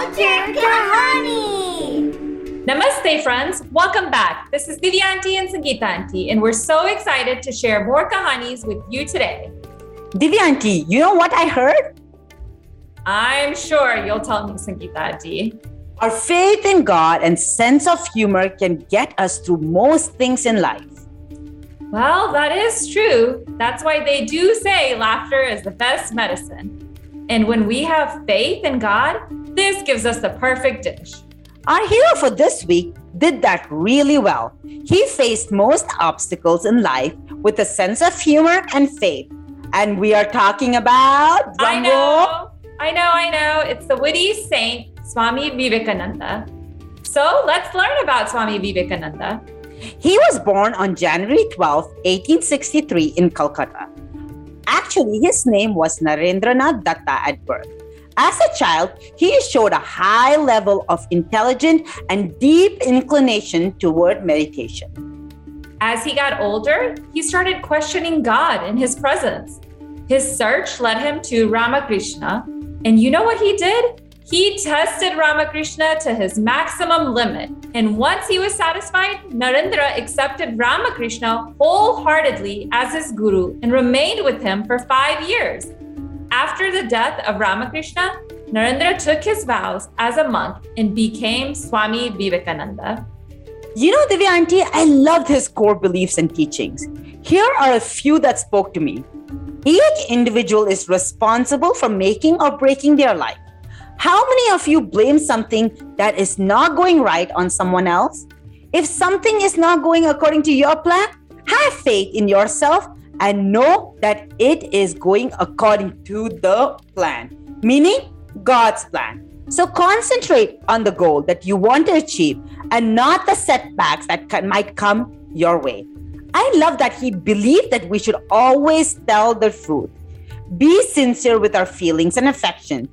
Culture Kahani! Namaste, friends. Welcome back. This is Divyanti and Sangeeta Auntie, and we're so excited to share more kahanis with you today. Divyanti, you know what I heard? I'm sure you'll tell me, Sangeeta Auntie. Our faith in God and sense of humor can get us through most things in life. Well, that is true. That's why they do say laughter is the best medicine. And when we have faith in God, this gives us the perfect dish. Our hero for this week did that really well. He faced most obstacles in life with a sense of humor and faith. And we are talking about. I know, I know, I know. It's the witty saint Swami Vivekananda. So let's learn about Swami Vivekananda. He was born on January 12, 1863, in Calcutta. Actually, his name was Narendranath Datta at birth. As a child, he showed a high level of intelligence and deep inclination toward meditation. As he got older, he started questioning God and his presence. His search led him to Ramakrishna, and you know what he did? He tested Ramakrishna to his maximum limit. And once he was satisfied, Narendra accepted Ramakrishna wholeheartedly as his guru and remained with him for five years. After the death of Ramakrishna, Narendra took his vows as a monk and became Swami Vivekananda. You know, Divyanti, I loved his core beliefs and teachings. Here are a few that spoke to me. Each individual is responsible for making or breaking their life. How many of you blame something that is not going right on someone else? If something is not going according to your plan, have faith in yourself and know that it is going according to the plan, meaning God's plan. So concentrate on the goal that you want to achieve and not the setbacks that can, might come your way. I love that he believed that we should always tell the truth. Be sincere with our feelings and affection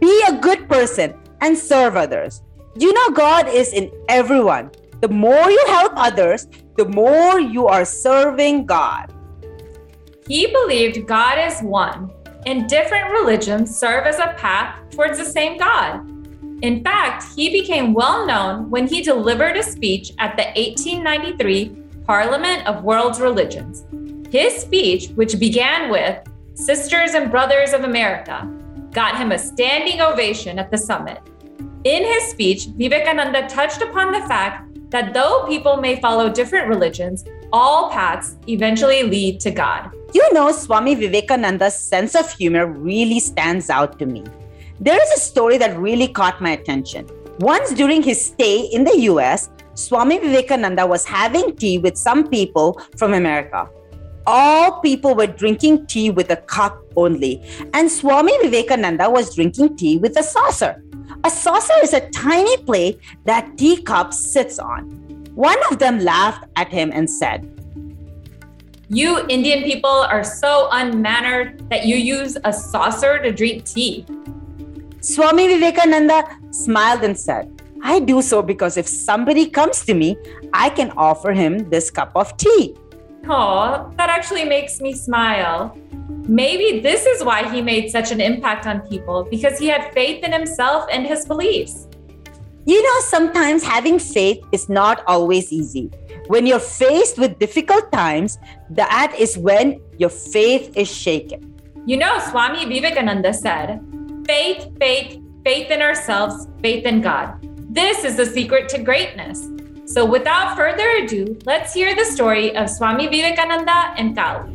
be a good person and serve others. You know, God is in everyone. The more you help others, the more you are serving God. He believed God is one, and different religions serve as a path towards the same God. In fact, he became well known when he delivered a speech at the 1893 Parliament of World Religions. His speech, which began with Sisters and Brothers of America, got him a standing ovation at the summit. In his speech, Vivekananda touched upon the fact that though people may follow different religions, all paths eventually lead to God. You know, Swami Vivekananda's sense of humor really stands out to me. There is a story that really caught my attention. Once during his stay in the US, Swami Vivekananda was having tea with some people from America all people were drinking tea with a cup only, and Swami Vivekananda was drinking tea with a saucer. A saucer is a tiny plate that teacup sits on. One of them laughed at him and said, You Indian people are so unmannered that you use a saucer to drink tea. Swami Vivekananda smiled and said, I do so because if somebody comes to me, I can offer him this cup of tea. Oh, that actually makes me smile. Maybe this is why he made such an impact on people because he had faith in himself and his beliefs. You know, sometimes having faith is not always easy. When you're faced with difficult times, that is when your faith is shaken. You know, Swami Vivekananda said, faith, faith, faith in ourselves, faith in God. This is the secret to greatness. So, without further ado, let's hear the story of Swami Vivekananda and Kali.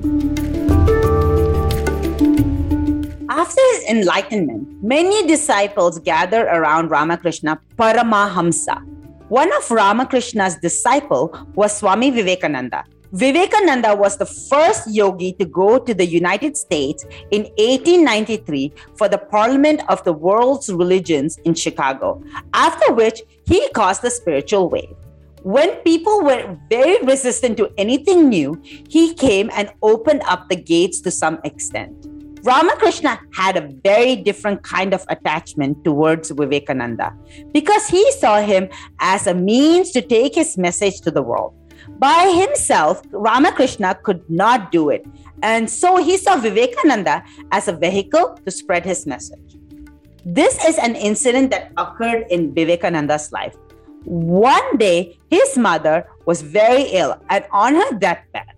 After his enlightenment, many disciples gathered around Ramakrishna Paramahamsa. One of Ramakrishna's disciple was Swami Vivekananda. Vivekananda was the first yogi to go to the United States in 1893 for the Parliament of the World's Religions in Chicago, after which he caused the spiritual wave. When people were very resistant to anything new, he came and opened up the gates to some extent. Ramakrishna had a very different kind of attachment towards Vivekananda because he saw him as a means to take his message to the world. By himself, Ramakrishna could not do it. And so he saw Vivekananda as a vehicle to spread his message. This is an incident that occurred in Vivekananda's life. One day, his mother was very ill and on her deathbed.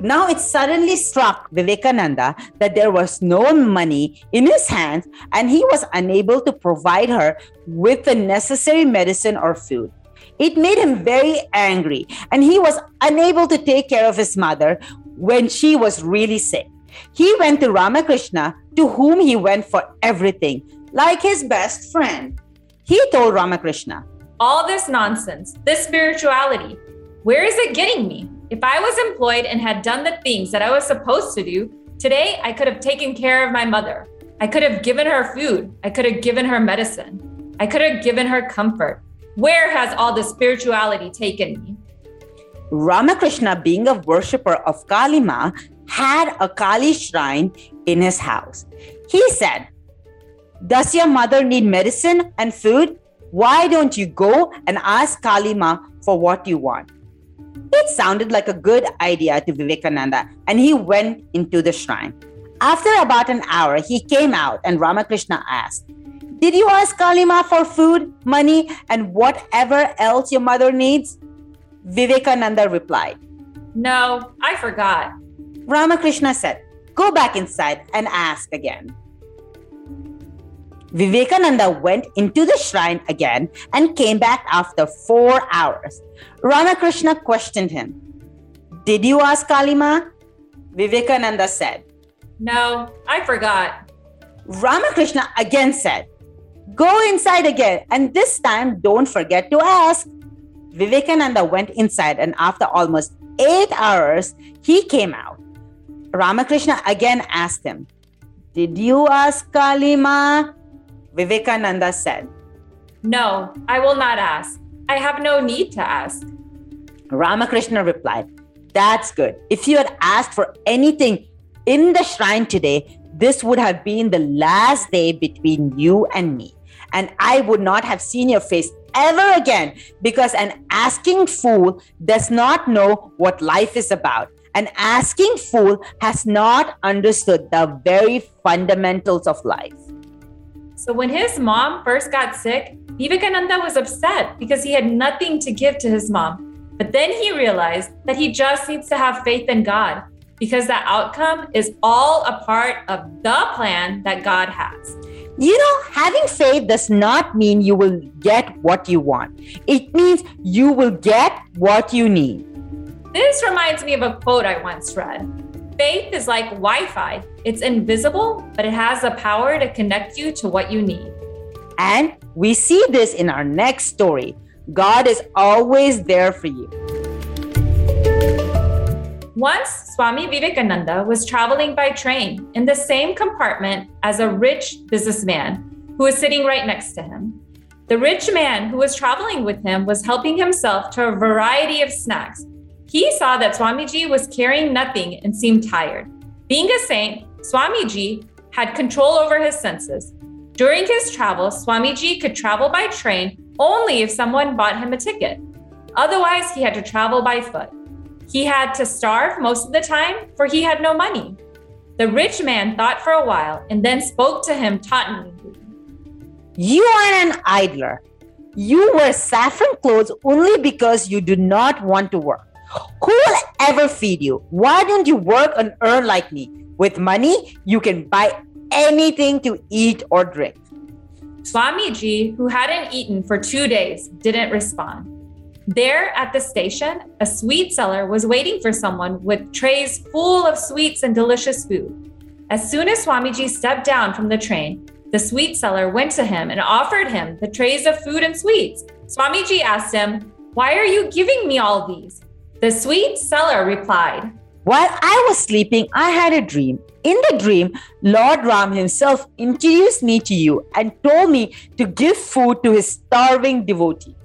Now it suddenly struck Vivekananda that there was no money in his hands and he was unable to provide her with the necessary medicine or food. It made him very angry and he was unable to take care of his mother when she was really sick. He went to Ramakrishna, to whom he went for everything, like his best friend. He told Ramakrishna, All this nonsense, this spirituality, where is it getting me? If I was employed and had done the things that I was supposed to do, today I could have taken care of my mother. I could have given her food. I could have given her medicine. I could have given her comfort. Where has all the spirituality taken me? Ramakrishna, being a worshipper of Kalima, had a Kali shrine in his house. He said, Does your mother need medicine and food? Why don't you go and ask Kalima for what you want? It sounded like a good idea to Vivekananda, and he went into the shrine. After about an hour, he came out, and Ramakrishna asked, Did you ask Kalima for food, money, and whatever else your mother needs? Vivekananda replied, No, I forgot. Ramakrishna said, Go back inside and ask again. Vivekananda went into the shrine again and came back after four hours. Ramakrishna questioned him. Did you ask Kalima? Vivekananda said. No, I forgot. Ramakrishna again said, Go inside again, and this time don't forget to ask. Vivekananda went inside, and after almost eight hours, he came out. Ramakrishna again asked him, Did you ask Kalima? Vivekananda said, No, I will not ask. I have no need to ask. Ramakrishna replied, That's good. If you had asked for anything in the shrine today, this would have been the last day between you and me. And I would not have seen your face ever again because an asking fool does not know what life is about. An asking fool has not understood the very fundamentals of life. So when his mom first got sick, Vivekananda was upset because he had nothing to give to his mom. But then he realized that he just needs to have faith in God because the outcome is all a part of the plan that God has. You know, having faith does not mean you will get what you want. It means you will get what you need. This reminds me of a quote I once read. Faith is like Wi Fi. It's invisible, but it has the power to connect you to what you need. And we see this in our next story. God is always there for you. Once, Swami Vivekananda was traveling by train in the same compartment as a rich businessman who was sitting right next to him. The rich man who was traveling with him was helping himself to a variety of snacks. He saw that Swamiji was carrying nothing and seemed tired. Being a saint, Swamiji had control over his senses. During his travels, Swamiji could travel by train only if someone bought him a ticket. Otherwise, he had to travel by foot. He had to starve most of the time, for he had no money. The rich man thought for a while and then spoke to him tauntingly. You are an idler. You wear saffron clothes only because you do not want to work. Who will ever feed you? Why don't you work and earn like me? With money, you can buy anything to eat or drink. Swamiji, who hadn't eaten for two days, didn't respond. There at the station, a sweet seller was waiting for someone with trays full of sweets and delicious food. As soon as Swamiji stepped down from the train, the sweet seller went to him and offered him the trays of food and sweets. Swamiji asked him, Why are you giving me all these? The sweet seller replied, While I was sleeping, I had a dream. In the dream, Lord Ram himself introduced me to you and told me to give food to his starving devotee.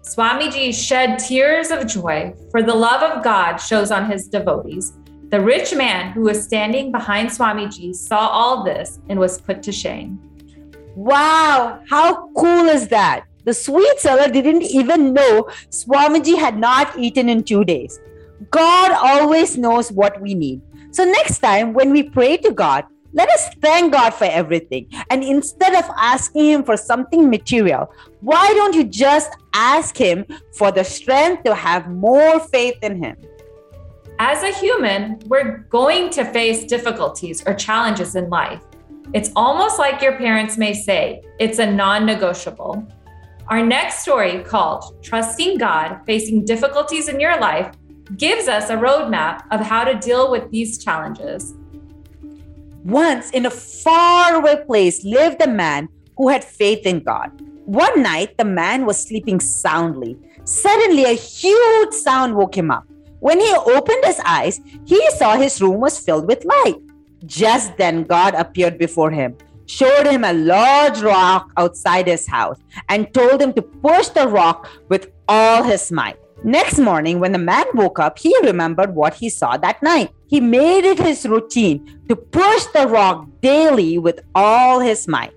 Swamiji shed tears of joy, for the love of God shows on his devotees. The rich man who was standing behind Swamiji saw all this and was put to shame. Wow, how cool is that? The sweet seller didn't even know Swamiji had not eaten in two days. God always knows what we need. So, next time when we pray to God, Let us thank God for everything. And instead of asking Him for something material, why don't you just ask Him for the strength to have more faith in Him? As a human, we're going to face difficulties or challenges in life. It's almost like your parents may say, it's a non negotiable. Our next story, called Trusting God Facing Difficulties in Your Life, gives us a roadmap of how to deal with these challenges. Once in a faraway place lived a man who had faith in God. One night, the man was sleeping soundly. Suddenly, a huge sound woke him up. When he opened his eyes, he saw his room was filled with light. Just then, God appeared before him showed him a large rock outside his house and told him to push the rock with all his might. Next morning, when the man woke up, he remembered what he saw that night. He made it his routine to push the rock daily with all his might.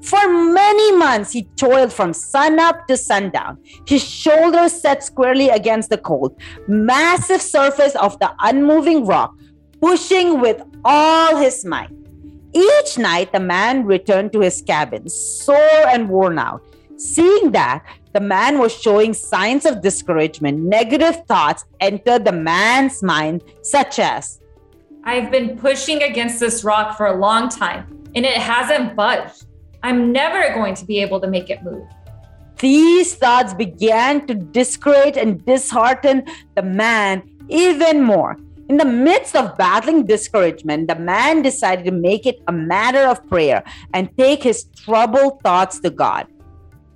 For many months, he toiled from sunup to sundown. His shoulders set squarely against the cold, massive surface of the unmoving rock, pushing with all his might. Each night, the man returned to his cabin, sore and worn out. Seeing that, the man was showing signs of discouragement. Negative thoughts entered the man's mind, such as I've been pushing against this rock for a long time, and it hasn't budged. I'm never going to be able to make it move. These thoughts began to discourage and dishearten the man even more. In the midst of battling discouragement, the man decided to make it a matter of prayer and take his troubled thoughts to God.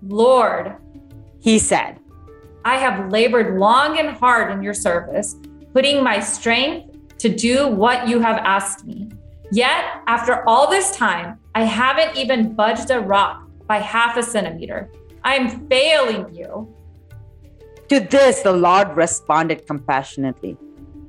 Lord, he said, I have labored long and hard in your service, putting my strength to do what you have asked me. Yet, after all this time, I haven't even budged a rock by half a centimeter. I'm failing you. To this, the Lord responded compassionately.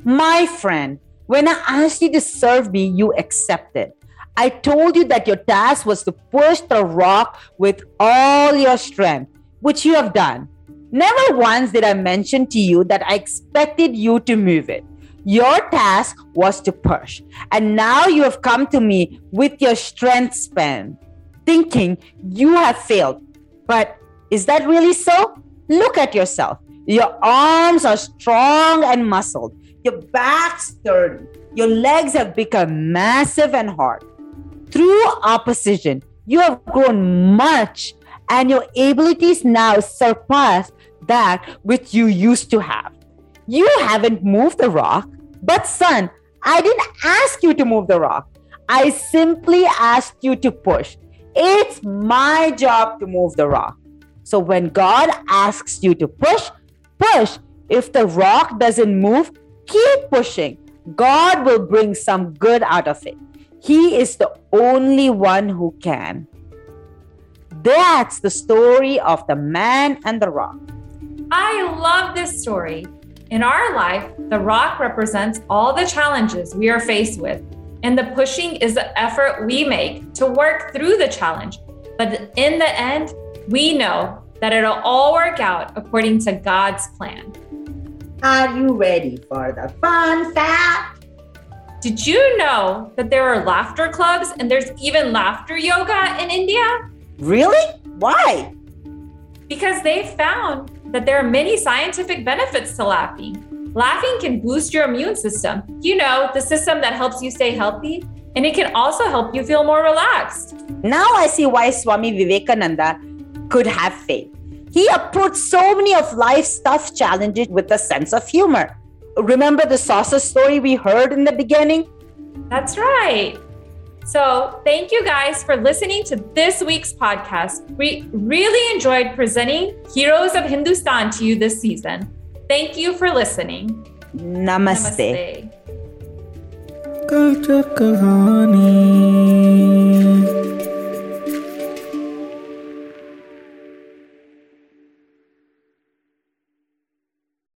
My friend, when I asked you to serve me, you accepted. I told you that your task was to push the rock with all your strength, which you have done. Never once did I mention to you that I expected you to move it. Your task was to push. And now you have come to me with your strength spent, thinking you have failed. But is that really so? Look at yourself. Your arms are strong and muscled. Your back's sturdy. Your legs have become massive and hard. Through opposition, you have grown much, and your abilities now surpass that which you used to have. You haven't moved the rock, but son, I didn't ask you to move the rock. I simply asked you to push. It's my job to move the rock. So when God asks you to push, push. If the rock doesn't move, keep pushing. God will bring some good out of it. He is the only one who can. That's the story of the man and the rock. I love this story. In our life, the rock represents all the challenges we are faced with, and the pushing is the effort we make to work through the challenge. But in the end, we know that it'll all work out according to God's plan. Are you ready for the fun fact? Did you know that there are laughter clubs and there's even laughter yoga in India? Really? Why? Because they found that there are many scientific benefits to laughing. Laughing can boost your immune system, you know, the system that helps you stay healthy, and it can also help you feel more relaxed. Now I see why Swami Vivekananda could have faith. He approached so many of life's tough challenges with a sense of humor. Remember the saucer story we heard in the beginning? That's right. So, thank you guys for listening to this week's podcast. We really enjoyed presenting Heroes of Hindustan to you this season. Thank you for listening. Namaste. Namaste.